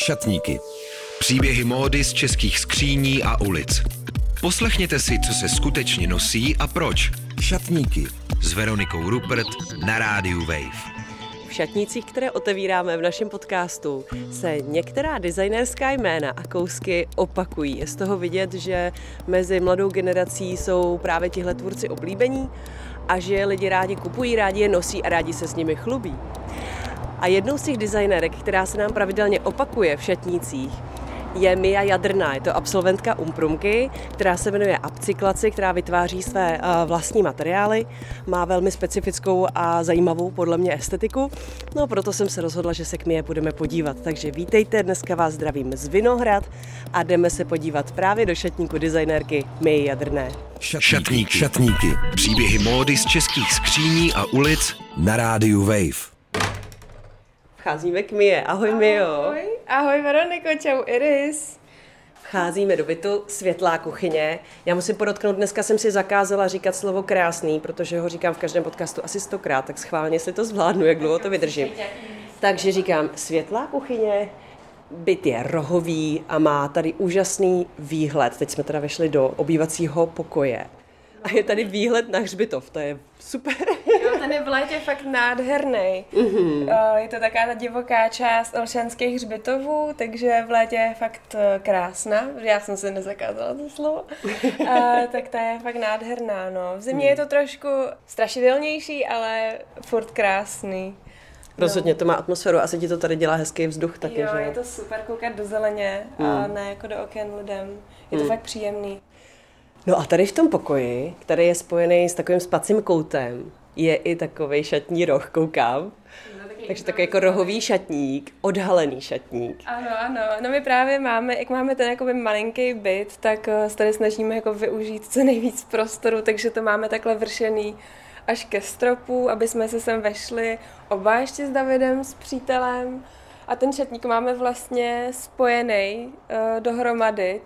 Šatníky. Příběhy módy z českých skříní a ulic. Poslechněte si, co se skutečně nosí a proč. Šatníky. S Veronikou Rupert na rádiu Wave. V šatnících, které otevíráme v našem podcastu, se některá designerská jména a kousky opakují. Je z toho vidět, že mezi mladou generací jsou právě tihle tvůrci oblíbení a že lidi rádi kupují, rádi je nosí a rádi se s nimi chlubí. A jednou z těch designérek, která se nám pravidelně opakuje v šatnících, je Mia Jadrná. Je to absolventka Umprumky, která se jmenuje Upcyklaci, která vytváří své uh, vlastní materiály. Má velmi specifickou a zajímavou podle mě estetiku. No proto jsem se rozhodla, že se k Mie budeme podívat. Takže vítejte, dneska vás zdravím z Vinohrad a jdeme se podívat právě do šatníku designérky Mie Jadrné. Šatníky. Šatníky. Příběhy módy z českých skříní a ulic na rádiu Wave. Vcházíme k Mie. Ahoj, Mio. Ahoj, ahoj Veroniko, čau Iris. Vcházíme do bytu světlá kuchyně. Já musím podotknout, dneska jsem si zakázala říkat slovo krásný, protože ho říkám v každém podcastu asi stokrát, tak schválně si to zvládnu, jak dlouho to vydržím. Takže říkám světlá kuchyně, byt je rohový a má tady úžasný výhled. Teď jsme teda vešli do obývacího pokoje. A je tady výhled na hřbitov, to je super. Jo, ten je v létě fakt nádherný. Mm-hmm. Je to taková ta divoká část Olšanských hřbitovů, takže v létě je fakt eh, krásná. Já jsem si nezakázala to slovo. A, tak ta je fakt nádherná, no. V zimě je to trošku strašidelnější, ale furt krásný. Rozhodně to má atmosféru, asi ti to tady dělá hezký vzduch taky, jo, že? je to super koukat do zeleně a ne jako do oken lidem. Je to fakt příjemný. No a tady v tom pokoji, který je spojený s takovým spacím koutem, je i takový šatní roh, koukám. Takže takový jako rohový šatník, odhalený šatník. Ano, ano. No my právě máme, jak máme ten jakoby malinký byt, tak eh, se tady snažíme jako využít co nejvíc prostoru, takže to máme takhle vršený až ke stropu, aby jsme se sem vešli oba ještě s Davidem, s přítelem. A ten šatník máme vlastně spojený uh, dohromady.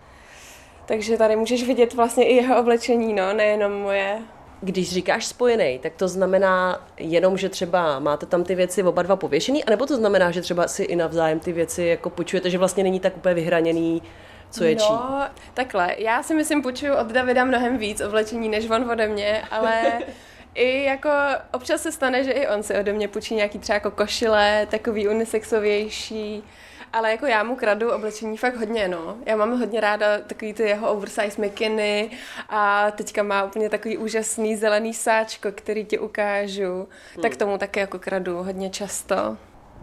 Takže tady můžeš vidět vlastně i jeho oblečení, no, nejenom moje. Když říkáš spojený, tak to znamená jenom, že třeba máte tam ty věci oba dva pověšený, anebo to znamená, že třeba si i navzájem ty věci jako počujete, že vlastně není tak úplně vyhraněný, co je no, čí. takhle, já si myslím, půjčuju od Davida mnohem víc oblečení, než on ode mě, ale i jako občas se stane, že i on si ode mě půjčí nějaký třeba jako košile, takový unisexovější, ale jako já mu kradu oblečení fakt hodně, no. Já mám hodně ráda takový ty jeho oversize mikiny a teďka má úplně takový úžasný zelený sáčko, který ti ukážu. Hmm. Tak tomu také jako kradu hodně často.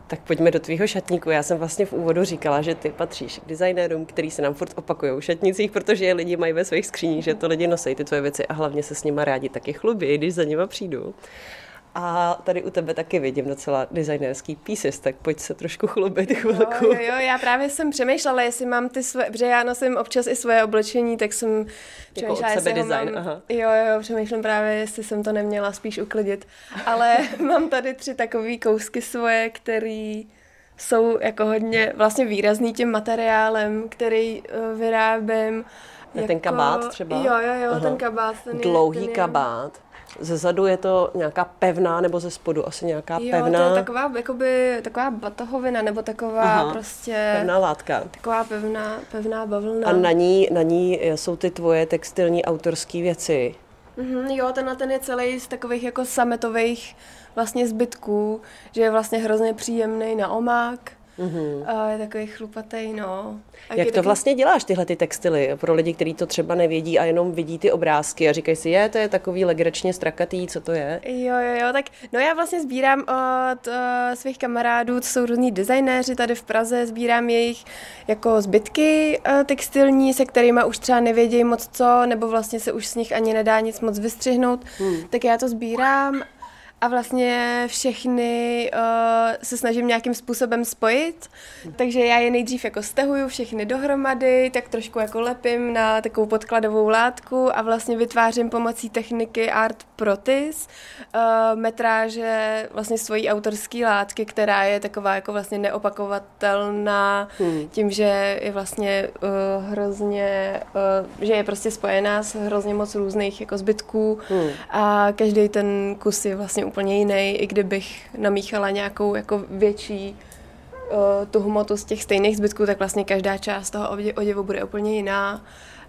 Tak pojďme do tvýho šatníku. Já jsem vlastně v úvodu říkala, že ty patříš k designérům, který se nám furt opakují v šatnicích, protože je lidi mají ve svých skříních, že to lidi nosí ty tvoje věci a hlavně se s nima rádi taky chlubí, když za nima přijdu. A tady u tebe taky vidím docela designerský pieces, tak pojď se trošku chlubit chvilku. Jo, jo, jo, já právě jsem přemýšlela, jestli mám ty svoje, protože já nosím občas i svoje oblečení, tak jsem Jako přemýšlela, sebe jestli ho design, mám, aha. Jo, jo, přemýšlím právě, jestli jsem to neměla spíš uklidit. Ale mám tady tři takové kousky svoje, který jsou jako hodně vlastně výrazný tím materiálem, který uh, vyrábím. Je ten kabát třeba? Jo, jo, jo, Aha. ten kabát. Ten je, Dlouhý ten je, kabát. Ze zadu je to nějaká pevná, nebo ze spodu asi nějaká Jo, pevná, to je taková, jakoby, taková batohovina, nebo taková Aha, prostě... pevná látka. Taková pevná, pevná bavlna. A na ní, na ní jsou ty tvoje textilní autorské věci. Mhm, jo, ten ten je celý z takových jako sametových vlastně zbytků, že je vlastně hrozně příjemný na omák. Mm-hmm. A je takový chlupatý, no. A. Jak to taky- vlastně děláš, tyhle ty textily, pro lidi, kteří to třeba nevědí a jenom vidí ty obrázky a říkají si, je, to je takový legračně strakatý, co to je? Jo, jo, jo, tak no já vlastně sbírám od uh, svých kamarádů, co jsou různí designéři tady v Praze, sbírám jejich jako zbytky uh, textilní, se kterými už třeba nevědějí moc co, nebo vlastně se už z nich ani nedá nic moc vystřihnout, hmm. tak já to sbírám a vlastně všechny uh, se snažím nějakým způsobem spojit, takže já je nejdřív jako stehuju všechny dohromady, tak trošku jako lepím na takovou podkladovou látku a vlastně vytvářím pomocí techniky Art Protis uh, metráže vlastně svojí autorské látky, která je taková jako vlastně neopakovatelná hmm. tím, že je vlastně uh, hrozně, uh, že je prostě spojená s hrozně moc různých jako zbytků hmm. a každý ten kus je vlastně úplně jiný, i kdybych namíchala nějakou jako větší uh, tu hmotu z těch stejných zbytků, tak vlastně každá část toho oděvu bude úplně jiná.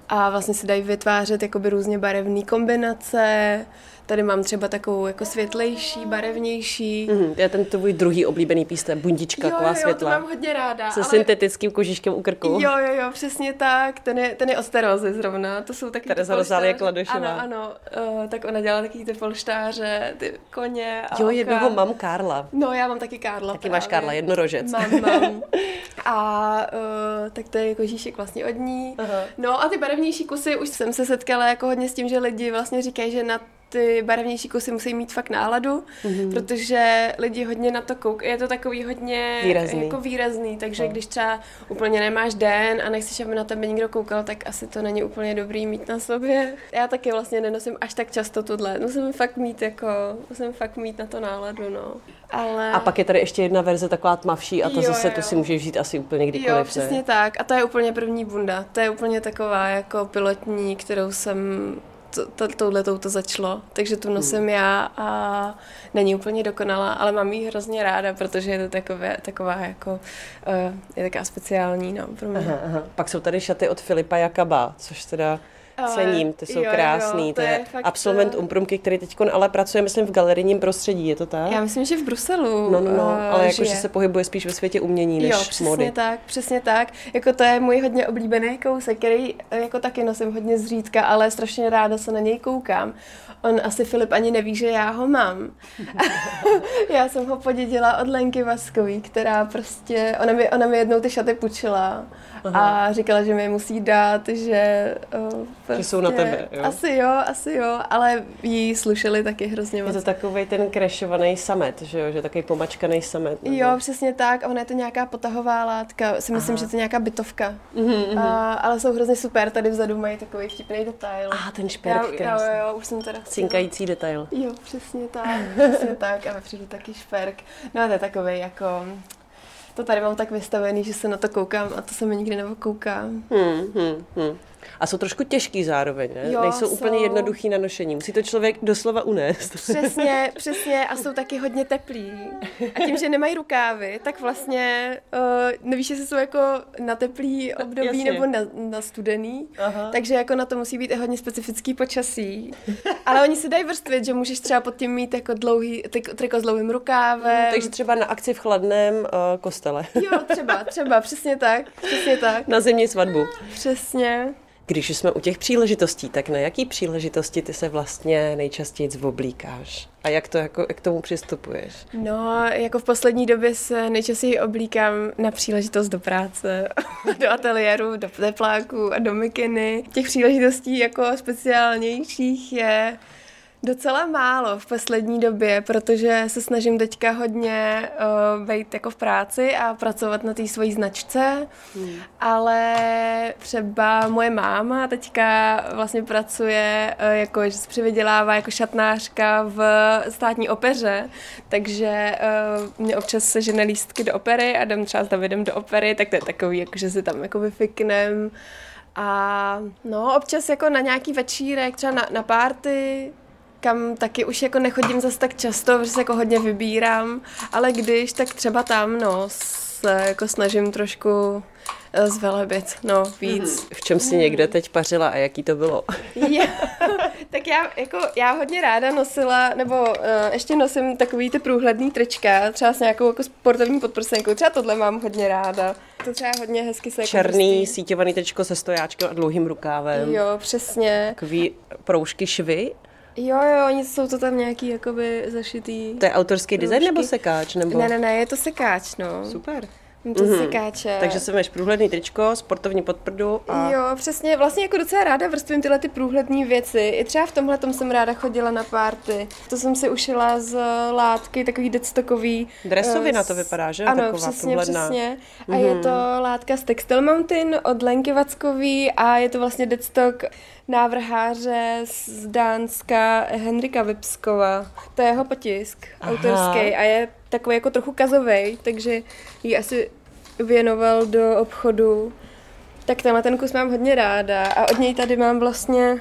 A vlastně se dají vytvářet jakoby různě barevné kombinace, Tady mám třeba takovou jako světlejší, barevnější. Mm, je ten tvůj druhý oblíbený písně, bundička, jo, jo, světla. to mám hodně ráda. Se ale... syntetickým kožiškem u krku. Jo, jo, jo, přesně tak. Ten je, ten je osterozy zrovna. To jsou taky Tereza Rozálie Kladošová. Ano, ano. Uh, tak ona dělala taky ty polštáře, ty koně a Jo, jednoho mám Karla. No, já mám taky Karla. Taky právě. máš Karla, jednorožec. Mám, mám. A uh, tak to je kožíšek vlastně od ní. Aha. No a ty barevnější kusy, už jsem se setkala jako hodně s tím, že lidi vlastně říkají, že na ty barevnější kusy musí mít fakt náladu, mm-hmm. protože lidi hodně na to koukají. Je to takový hodně výrazný. jako výrazný, takže no. když třeba úplně nemáš den a nechceš, aby na tebe někdo koukal, tak asi to není úplně dobrý mít na sobě. Já taky vlastně nenosím až tak často tohle. Musím fakt mít jako, musím fakt mít na to náladu, no. Ale... A pak je tady ještě jedna verze taková tmavší a to jo, zase jo. to si můžeš vzít asi úplně kdykoliv. Jo, přesně ne? tak. A to je úplně první bunda. To je úplně taková jako pilotní, kterou jsem to, to, touhletou to začalo, takže tu nosím hmm. já a není úplně dokonalá, ale mám ji hrozně ráda, protože je to takové, taková jako, uh, je taková speciální, no, pro mě. Aha, aha. Pak jsou tady šaty od Filipa Jakaba, což teda cením, ty jsou jo, krásný. Jo, to, to je, fakt absolvent. Eh, Umprumky, který teď ale pracuje, myslím, v galerijním prostředí, je to tak? Já myslím, že v Bruselu. No, no, no uh, ale jakože se pohybuje spíš ve světě umění než jo, přesně mody. tak, přesně tak. Jako to je můj hodně oblíbený kousek, který eh, jako taky nosím hodně zřídka, ale strašně ráda se na něj koukám. On asi Filip ani neví, že já ho mám. já jsem ho podědila od Lenky Vaskový, která prostě, ona mi, ona mi jednou ty šaty půjčila Aha. a říkala, že mi je musí dát, že... Uh, prostě, že jsou na prostě tebe, jo? Asi jo, asi jo, ale jí slušeli taky hrozně moc. Je to takový ten krešovaný samet, že jo, že takový pomačkaný samet. Nebo? Jo, přesně tak, ona je to nějaká potahová látka, si myslím, Aha. že to je nějaká bytovka. Mm-hmm. A, ale jsou hrozně super, tady vzadu mají takový vtipný detail. A ten šperk, já, jo, jo, už jsem teda... Cinkající detail. Jo, přesně tak, přesně tak a vepředu taky šperk. No a to je takový jako to tady mám tak vystavený, že se na to koukám a to se mi nikdy nekoukám. Hmm, hmm, hmm. A jsou trošku těžký zároveň, ne? Jo, Nejsou jsou... úplně jednoduchý na nošení. Musí to člověk doslova unést. Přesně, přesně. A jsou taky hodně teplí. A tím, že nemají rukávy, tak vlastně uh, nevíš, jestli jsou jako na teplý období Jasně. nebo na, na studený. Aha. Takže jako na to musí být i hodně specifický počasí. Ale oni se dají vrstvit, že můžeš třeba pod tím mít jako dlouhý, triko s dlouhým rukávem. Hmm, takže třeba na akci v chladném uh, kostele. jo, třeba, třeba, přesně tak. Přesně tak. Na zimní svatbu. Přesně. Když jsme u těch příležitostí, tak na jaký příležitosti ty se vlastně nejčastěji oblíkáš? A jak, to, jako, jak k tomu přistupuješ? No, jako v poslední době se nejčastěji oblíkám na příležitost do práce, do ateliéru, do tepláku a do mikiny. Těch příležitostí jako speciálnějších je Docela málo v poslední době, protože se snažím teďka hodně uh, být jako v práci a pracovat na té svojí značce, hmm. ale třeba moje máma teďka vlastně pracuje uh, jako, že se přivydělává jako šatnářka v státní opeře, takže uh, mě občas se žene lístky do opery a jdem třeba s Davidem do opery, tak to je takový, jako, že si tam jako vyfiknem a no, občas jako na nějaký večírek, třeba na, na párty, kam taky už jako nechodím zase tak často, protože se jako hodně vybírám, ale když, tak třeba tam, no, se jako snažím trošku eh, zvelebit, no, víc. Mm-hmm. V čem si někde teď pařila a jaký to bylo? Já, tak já, jako, já hodně ráda nosila, nebo uh, ještě nosím takový ty průhledný trička, třeba s nějakou jako sportovní podprsenkou, třeba tohle mám hodně ráda. To třeba hodně hezky se jako Černý jako sítěvaný tričko se stojáčkem a dlouhým rukávem. Jo, přesně. Takový proužky švy Jo, jo, oni jsou to tam nějaký jakoby zašitý. To je autorský design nebo sekáč? Nebo? Ne, ne, ne, je to sekáč, no. Super. To mm-hmm. sekáče. Takže se máš průhledný tričko, sportovní podprdu a... Jo, přesně. Vlastně jako docela ráda vrstvím tyhle ty průhledné věci. I třeba v tomhle jsem ráda chodila na párty. To jsem si ušila z látky, takový deadstockový. Dresovina uh, to vypadá, že? Ano, Taková přesně, průhledná. přesně. A mm-hmm. je to látka z Textile Mountain od Lenky Vackový a je to vlastně deadstock návrháře z Dánska Henrika Vipskova. To je jeho potisk Aha. autorský a je takový jako trochu kazový, takže ji asi věnoval do obchodu. Tak tenhle ten kus mám hodně ráda a od něj tady mám vlastně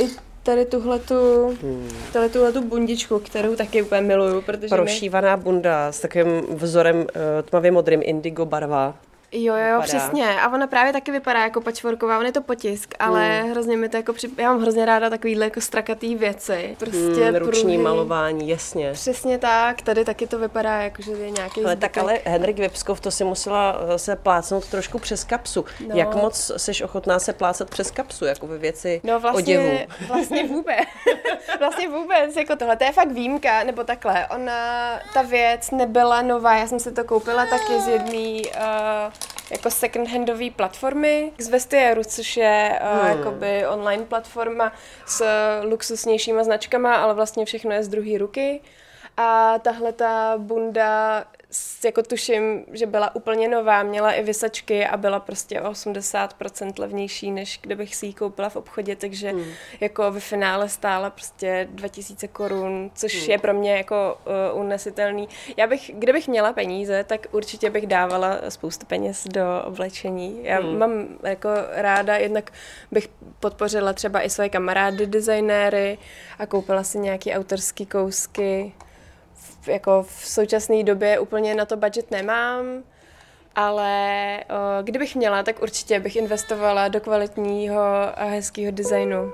i tady tuhletu, hmm. tady tuhletu bundičku, kterou taky úplně miluju, protože Prošívaná mi... bunda s takovým vzorem uh, tmavě modrým indigo barva. Jo, jo, jo, přesně. A ona právě taky vypadá jako patchworková, on je to potisk, ale hmm. hrozně mi to jako při... Já mám hrozně ráda takovýhle jako strakatý věci. Prostě hmm, ruční pruhy. malování, jasně. Přesně tak, tady taky to vypadá jako, že je nějaký Ale zbytek. tak ale Henrik Vepskov to si musela eh, se plácnout trošku přes kapsu. No. Jak moc jsi ochotná se plácat přes kapsu, jako ve věci no, vlastně, oděvu? vlastně vůbec. vlastně vůbec, jako tohle, to je fakt výjimka, nebo takhle. Ona, ta věc nebyla nová, já jsem si to koupila taky z jedné uh, jako second-handové platformy z Vestieru, což je uh, hmm. jakoby online platforma s luxusnějšíma značkama, ale vlastně všechno je z druhé ruky. A tahle ta bunda jako tuším, že byla úplně nová, měla i vysačky a byla prostě o 80% levnější, než kdybych si ji koupila v obchodě, takže hmm. jako ve finále stála prostě 2000 korun, což hmm. je pro mě jako uh, unesitelný. Já bych, kdybych měla peníze, tak určitě bych dávala spoustu peněz do oblečení. Já hmm. mám jako ráda, jednak bych podpořila třeba i své kamarády, designéry a koupila si nějaký autorský kousky jako v současné době úplně na to budget nemám, ale o, kdybych měla, tak určitě bych investovala do kvalitního a hezkého designu.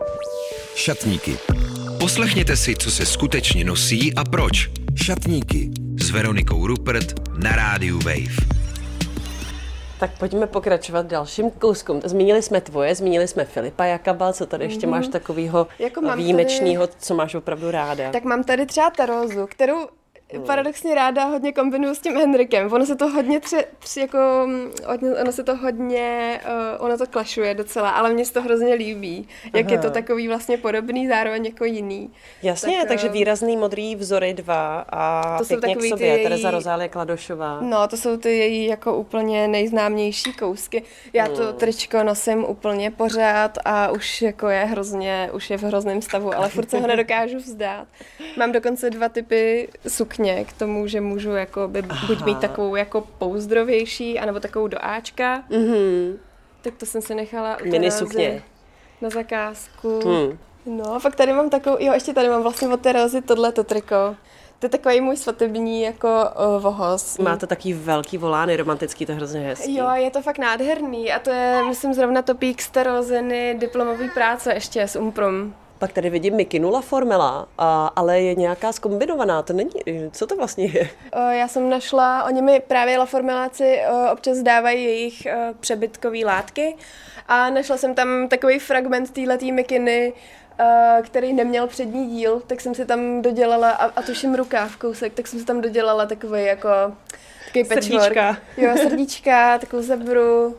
Šatníky. Poslechněte si, co se skutečně nosí a proč. Šatníky s Veronikou Rupert na rádiu Wave. Tak pojďme pokračovat dalším kouskům. Zmínili jsme tvoje, zmínili jsme Filipa Jakaba, co tady ještě mm-hmm. máš takového jako výjimečného, tady... co máš opravdu ráda? Tak mám tady třeba Tarozu, kterou Hmm. paradoxně ráda hodně kombinuju s tím Henrikem. Ono se to hodně tře, tři, jako, hodně, ono se to hodně, uh, ono to klašuje docela, ale mně se to hrozně líbí, jak Aha. je to takový vlastně podobný, zároveň jako jiný. Jasně, tak, takže uh, výrazný modrý vzory dva a to jsou takový k sobě, její, Tereza Rozálie Kladošová. No, to jsou ty její jako úplně nejznámější kousky. Já to hmm. tričko nosím úplně pořád a už jako je hrozně, už je v hrozném stavu, ale furt se ho nedokážu vzdát. Mám dokonce dva typy sukně sukně k tomu, že můžu jako by, buď mít takovou jako pouzdrovější, anebo takovou do Ačka. Mm-hmm. Tak to jsem si nechala Mini sukně. na zakázku. Hmm. No a pak tady mám takovou, jo, ještě tady mám vlastně od Terezy tohleto triko. To je takový můj svatební jako uh, vohoz. Má to takový velký volány, romantický, to je hrozně hezký. Jo, je to fakt nádherný a to je, myslím, zrovna topík z Terozeny diplomový práce ještě s Umprum. Pak tady vidím Mikinula formela, a, ale je nějaká skombinovaná, to není, co to vlastně je? Já jsem našla, oni mi právě La Formeláci občas dávají jejich přebytkové látky a našla jsem tam takový fragment téhletý mikiny, který neměl přední díl, tak jsem si tam dodělala, a, a tuším rukáv kousek, tak jsem si tam dodělala takový jako Takový srdíčka. Jo, srdíčka, takovou zebru.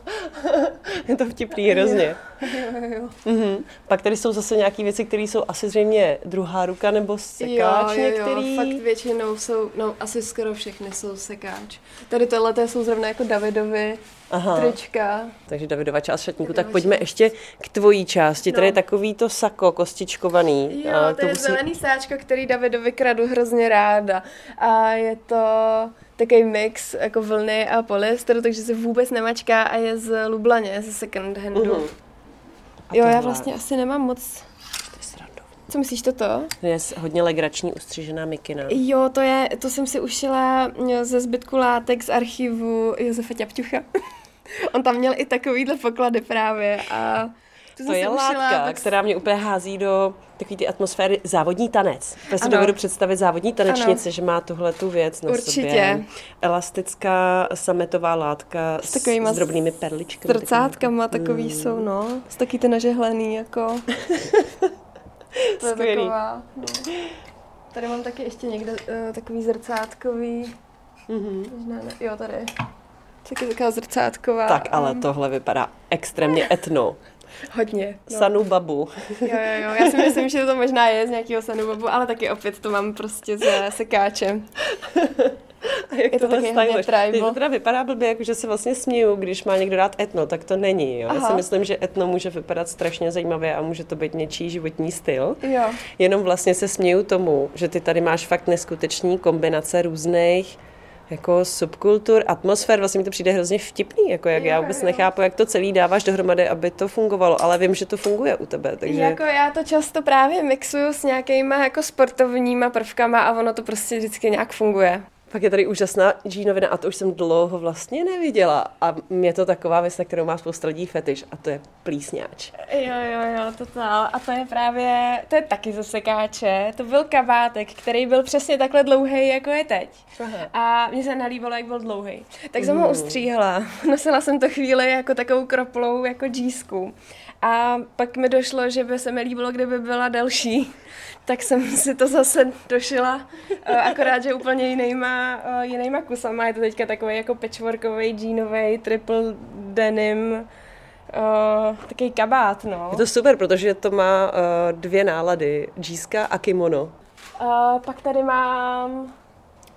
je to vtipný hrozně. Jo, jo, jo. Mhm. Pak tady jsou zase nějaké věci, které jsou asi zřejmě druhá ruka nebo sekáč jo, jo, jo. některý. Fakt většinou jsou, no asi skoro všechny jsou sekáč. Tady tohle jsou zrovna jako Davidovi Aha. trička. Takže Davidova část šatníku. Tak pojďme ještě k tvojí části. No. Tady je takový to sako kostičkovaný. Jo, a to, to je musí... zelený sáčko, který Davidovi kradu hrozně ráda. A je to takový mix jako vlny a polyesteru, takže se vůbec nemačká a je z Lublaně, ze second handu. Uh-huh. Jo, já vlastně asi nemám moc co myslíš toto? To je hodně legrační ustřižená mikina. Jo, to je, to jsem si ušila ze zbytku látek z archivu Josefa Ťapťucha. On tam měl i takovýhle poklady právě a to, to je látka, tak... která mě úplně hází do takové ty atmosféry závodní tanec. Já si dovedu představit závodní tanečnice, ano. že má tuhle tu věc na Určitě. sobě. Elastická sametová látka s, s, s drobnými perličkami. Zrcátkama takový hmm. jsou, no. S taky ty nažehlený, jako. to je Skvělý. taková, no. Tady mám taky ještě někde uh, takový zrcátkový. Mm-hmm. Možná ne, jo, tady. Taky taková zrcátková. Tak, ale tohle vypadá extrémně etno. Hodně. No. Sanu babu. Jo, jo, jo. Já si myslím, že to možná je z nějakého sanu babu, ale taky opět to mám prostě ze sekáčem. A jak je to taky Teď to teda vypadá blbě, jako že se vlastně směju, když má někdo rád etno, tak to není. Jo? Já si myslím, že etno může vypadat strašně zajímavě a může to být něčí životní styl. Jo. Jenom vlastně se směju tomu, že ty tady máš fakt neskutečný kombinace různých jako subkultur, atmosfér, vlastně mi to přijde hrozně vtipný, jako jak jo, já vůbec jo. nechápu, jak to celý dáváš dohromady, aby to fungovalo, ale vím, že to funguje u tebe, takže... Jako já to často právě mixuju s nějakýma jako sportovníma prvkama a ono to prostě vždycky nějak funguje. Pak je tady úžasná džínovina a to už jsem dlouho vlastně neviděla. A je to taková věc, na kterou má spousta lidí fetiš a to je plísňáč. Jo, jo, jo, totál. A to je právě, to je taky zasekáče. To byl kabátek, který byl přesně takhle dlouhý, jako je teď. Aha. A mně se nalíbilo, jak byl dlouhý. Tak jsem ho mhm. ustříhla. Nosila jsem to chvíli jako takovou kroplou, jako džísku. A pak mi došlo, že by se mi líbilo, kdyby byla delší. Tak jsem si to zase došila, eh, akorát, že úplně jinýma, eh, jinýma kusama. Je to teďka takový jako patchworkový, jeanový, triple denim, uh, takový kabát, no. Je to super, protože to má uh, dvě nálady, džíska a kimono. Uh, pak tady mám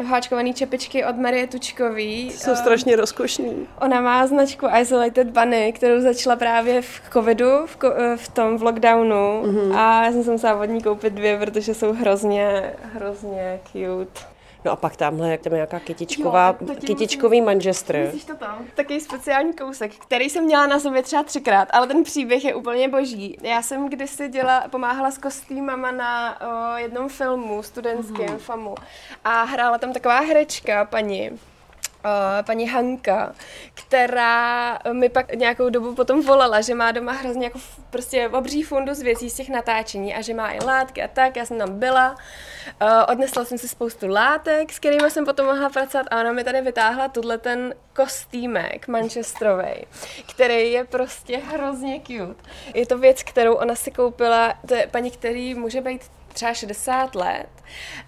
háčkovaný čepičky od Marie Tučkový. Jsou uh, strašně rozkošný. Ona má značku Isolated Bunny, kterou začala právě v covidu, v, ko- v tom v lockdownu mm-hmm. a já jsem se musela od ní koupit dvě, protože jsou hrozně, hrozně cute. No a pak tamhle, jak tam je nějaká kytičková, jo, kytičkový musím, Manchester. to tam? Takový speciální kousek, který jsem měla na sobě třeba třikrát, ale ten příběh je úplně boží. Já jsem kdysi děla, pomáhala s kostýmama na o, jednom filmu studentském mm. FAMu a hrála tam taková herečka, paní, paní Hanka, která mi pak nějakou dobu potom volala, že má doma hrozně jako prostě obří fundu z věcí z těch natáčení a že má i látky a tak, já jsem tam byla, odnesla jsem si spoustu látek, s kterými jsem potom mohla pracovat a ona mi tady vytáhla tuhle ten kostýmek manchesterový, který je prostě hrozně cute. Je to věc, kterou ona si koupila, to je paní, který může být třeba 60 let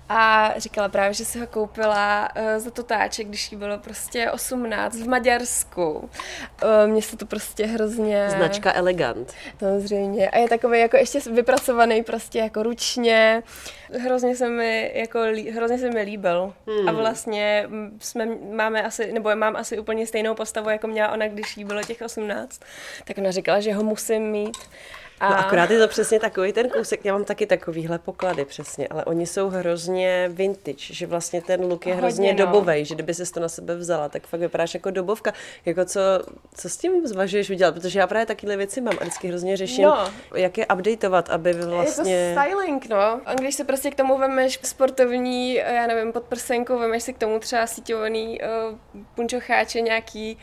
a říkala právě, že si ho koupila uh, za táče, když jí bylo prostě 18 v Maďarsku. Uh, Mně se to prostě hrozně... Značka Elegant. Samozřejmě. A je takový jako ještě vypracovaný prostě jako ručně. Hrozně se mi, jako, hrozně se mi líbil. Hmm. A vlastně jsme, máme asi, nebo mám asi úplně stejnou postavu, jako měla ona, když jí bylo těch 18. Tak ona říkala, že ho musím mít. A... No akorát je to přesně takový ten kousek, já mám taky takovýhle poklady přesně, ale oni jsou hrozně vintage, že vlastně ten look je hrozně no. dobový, že kdyby se to na sebe vzala, tak fakt vypadáš jako dobovka. Jako co, co s tím zvažuješ udělat? Protože já právě takovéhle věci mám a vždycky hrozně řeším, no. jak je updateovat, aby vlastně... Je to styling, no. A když se prostě k tomu vemeš sportovní, já nevím, podprsenku, vemeš si k tomu třeba síťovaný uh, punčocháče, nějaký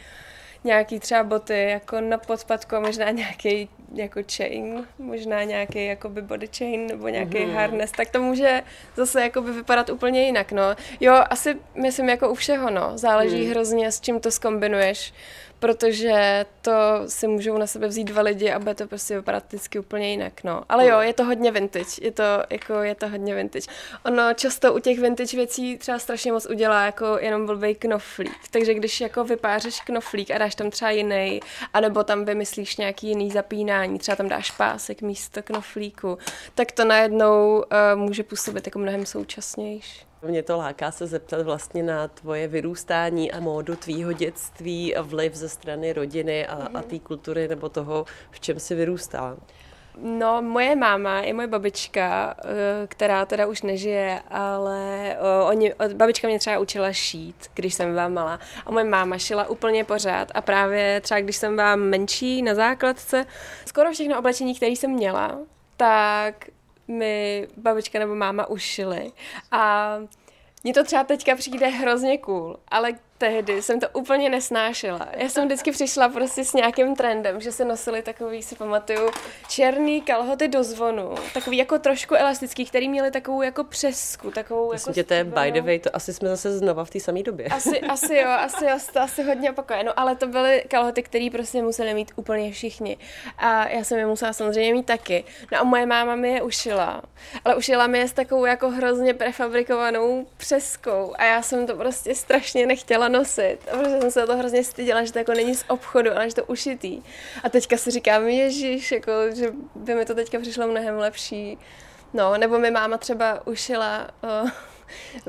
nějaký třeba boty jako na podpadku, možná nějaký jako chain, možná nějaký jakoby body chain nebo nějaký mm-hmm. harness, tak to může zase jakoby vypadat úplně jinak, no. Jo, asi myslím jako u všeho, no. Záleží mm. hrozně, s čím to skombinuješ protože to si můžou na sebe vzít dva lidi a bude to prostě vypadat vždycky úplně jinak, no. Ale jo, je to hodně vintage, je to, jako, je to hodně vintage. Ono často u těch vintage věcí třeba strašně moc udělá jako jenom blbej knoflík, takže když jako vypářeš knoflík a dáš tam třeba jiný, anebo tam vymyslíš nějaký jiný zapínání, třeba tam dáš pásek místo knoflíku, tak to najednou uh, může působit jako mnohem současnější. Mě to láká se zeptat vlastně na tvoje vyrůstání a módu tvýho dětství a vliv ze strany rodiny a, a té kultury nebo toho, v čem si vyrůstala. No, moje máma je moje babička, eh, která teda už nežije, ale eh, oni, babička mě třeba učila šít, když jsem byla malá. A moje máma šila úplně pořád. A právě třeba když jsem byla menší na základce, skoro všechno oblečení, které jsem měla, tak mi babička nebo máma ušily. A mně to třeba teďka přijde hrozně cool, ale tehdy jsem to úplně nesnášela. Já jsem vždycky přišla prostě s nějakým trendem, že se nosily takový, si pamatuju, černý kalhoty do zvonu, takový jako trošku elastický, který měli takovou jako přesku, takovou Myslím, jako... Tě, to je by the way, to asi jsme zase znova v té samé době. Asi, asi jo, asi, jo, to asi hodně opakuje. No ale to byly kalhoty, které prostě museli mít úplně všichni. A já jsem je musela samozřejmě mít taky. No a moje máma mi je ušila. Ale ušila mi je s takovou jako hrozně prefabrikovanou přeskou. A já jsem to prostě strašně nechtěla nosit. A protože jsem se to hrozně styděla, že to jako není z obchodu, ale že to ušitý. A teďka si říkám, ježiš, jako, že by mi to teďka přišlo mnohem lepší. No, nebo mi máma třeba ušila uh,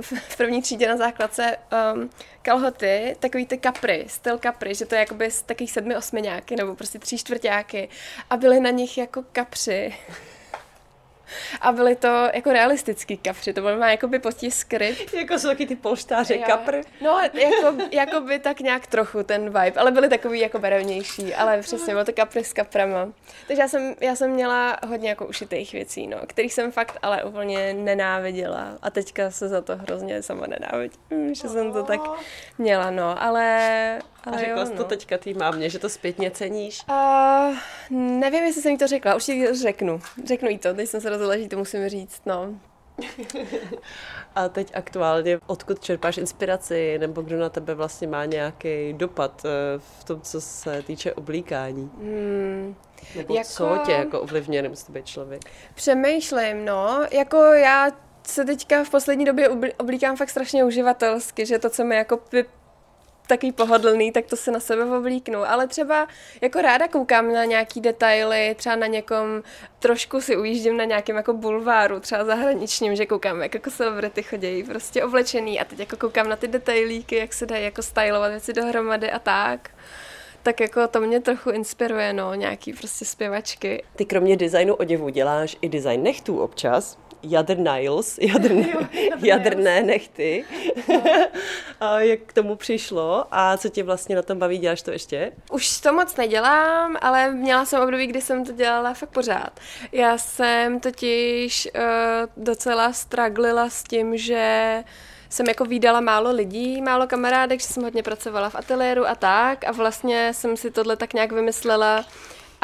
v první třídě na základce um, kalhoty, takový ty kapry, styl kapry, že to je jakoby z takových sedmi osmiňáky, nebo prostě tří čtvrtáky a byly na nich jako kapři. A byly to jako realistický kapři, to byl má jakoby potisk ryb. jako jsou taky ty polštáře kapr. No, jako, jako by tak nějak trochu ten vibe, ale byly takový jako barevnější, ale přesně, bylo to kapry s kaprama. Takže já jsem, já jsem měla hodně jako ušitých věcí, no, kterých jsem fakt ale úplně nenáviděla a teďka se za to hrozně sama nenávidím, že jsem to tak měla, no, ale a řekla jo, jsi no. to teďka tý mámě, že to zpětně ceníš? Uh, nevím, jestli jsem jí to řekla, určitě řeknu. Řeknu jí to, teď jsem se rozhodla, že to musím říct, no. A teď aktuálně, odkud čerpáš inspiraci, nebo kdo na tebe vlastně má nějaký dopad eh, v tom, co se týče oblíkání? Hmm, nebo jako... co tě jako ovlivňuje, nemusí být člověk? Přemýšlím, no. Jako já se teďka v poslední době oblíkám fakt strašně uživatelsky, že to, co mi jako takový pohodlný, tak to se na sebe oblíknu. Ale třeba jako ráda koukám na nějaký detaily, třeba na někom, trošku si ujíždím na nějakém jako bulváru, třeba zahraničním, že koukám, jak jako celebrity chodí, prostě oblečený a teď jako koukám na ty detailíky, jak se dají jako stylovat věci dohromady a tak tak jako to mě trochu inspiruje, no, nějaký prostě zpěvačky. Ty kromě designu oděvu děláš i design nechtů občas jadr nails, jadrné, jo, jadrné nechty. a jak k tomu přišlo a co tě vlastně na tom baví, děláš to ještě? Už to moc nedělám, ale měla jsem období, kdy jsem to dělala fakt pořád. Já jsem totiž uh, docela straglila s tím, že jsem jako výdala málo lidí, málo kamarádek, že jsem hodně pracovala v ateliéru a tak a vlastně jsem si tohle tak nějak vymyslela,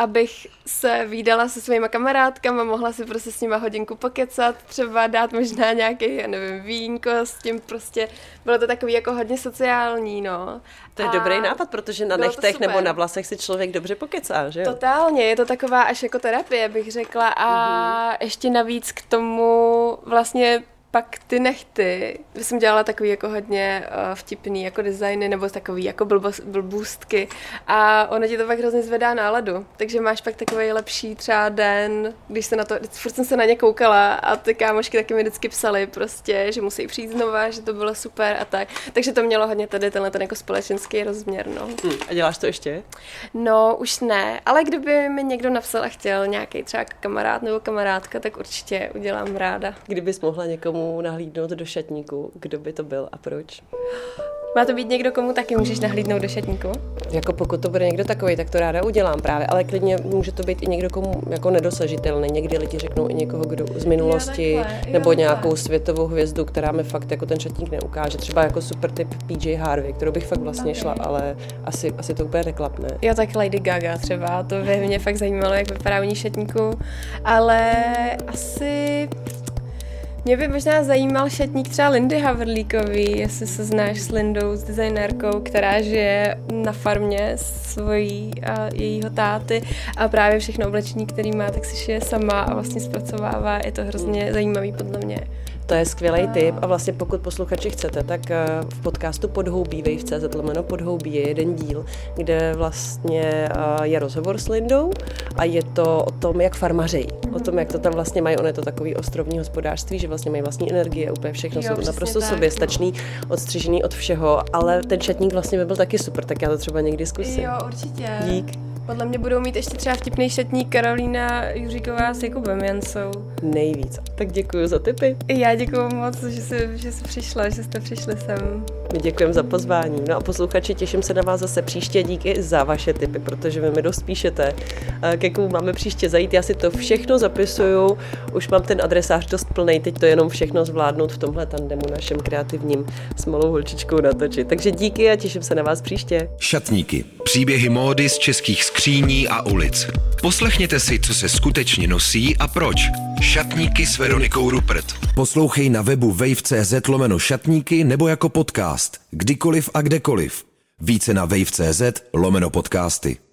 abych se výdala se svýma kamarádkama, mohla si prostě s nima hodinku pokecat, třeba dát možná nějaký, já nevím, vínko, s tím prostě bylo to takový jako hodně sociální, no. To je a dobrý nápad, protože na nechtech nebo na vlasech si člověk dobře pokecá, že jo? Totálně, je to taková až jako terapie, bych řekla a mm-hmm. ještě navíc k tomu vlastně pak ty nechty, jsem dělala takový jako hodně uh, vtipný jako designy nebo takový jako blbůstky a ono ti to pak hrozně zvedá náladu, takže máš pak takový lepší třeba den, když se na to, furt jsem se na ně koukala a ty kámošky taky mi vždycky psali prostě, že musí přijít znova, že to bylo super a tak, takže to mělo hodně tady tenhle ten jako společenský rozměr, no. Hmm, a děláš to ještě? No, už ne, ale kdyby mi někdo napsal a chtěl nějaký třeba kamarád nebo kamarádka, tak určitě udělám ráda. Kdybys mohla někomu někomu nahlídnout do šatníku, kdo by to byl a proč? Má to být někdo, komu taky můžeš nahlídnout do šatníku? Jako pokud to bude někdo takový, tak to ráda udělám právě, ale klidně může to být i někdo, komu jako nedosažitelný. Někdy lidi řeknou i někoho, kdo z minulosti, jo, takhle, nebo jo, nějakou takhle. světovou hvězdu, která mi fakt jako ten šatník neukáže. Třeba jako super typ PJ Harvey, kterou bych fakt vlastně šla, ale asi, asi to úplně neklapne. Jo, tak Lady Gaga třeba, to by mě fakt zajímalo, jak vypadá u ní šatníku, ale asi mě by možná zajímal šatník třeba Lindy Haverlíkový, jestli se znáš s Lindou, s designérkou, která žije na farmě svojí a jejího táty a právě všechno oblečení, který má, tak si šije sama a vlastně zpracovává. Je to hrozně zajímavý podle mě. To je skvělý tip a vlastně pokud posluchači chcete, tak eh, v podcastu Podhoubí, wave.cz lomeno Podhoubí je jeden díl, kde vlastně eh, je rozhovor s Lindou a je to o tom, jak farmařejí, o tom, jak to tam vlastně mají. Ono je to takový ostrovní hospodářství, že vlastně mají vlastní energie, úplně všechno jo, jsou naprosto tak, soběstačný, odstřižený od všeho, ale ten četník vlastně by byl taky super, tak já to třeba někdy zkusím. Jo, určitě. Dík. Podle mě budou mít ještě třeba vtipný šatník Karolína Juříková s Jakubem Jansou. Nejvíc. Tak děkuji za tipy. Já děkuji moc, že jsi, že jsi přišla, že jste přišli sem. My děkujeme za pozvání. No a posluchači, těším se na vás zase příště. Díky za vaše tipy, protože vy mi dost píšete. Ke komu máme příště zajít, já si to všechno zapisuju. Už mám ten adresář dost plný, teď to jenom všechno zvládnout v tomhle tandemu našem kreativním s malou holčičkou natočit. Takže díky a těším se na vás příště. Šatníky. Příběhy módy z českých skříní a ulic. Poslechněte si, co se skutečně nosí a proč. Šatníky s Veronikou Rupert. Poslouchej na webu wave.cz lomeno šatníky nebo jako podcast. Kdykoliv a kdekoliv. Více na wave.cz lomeno podcasty.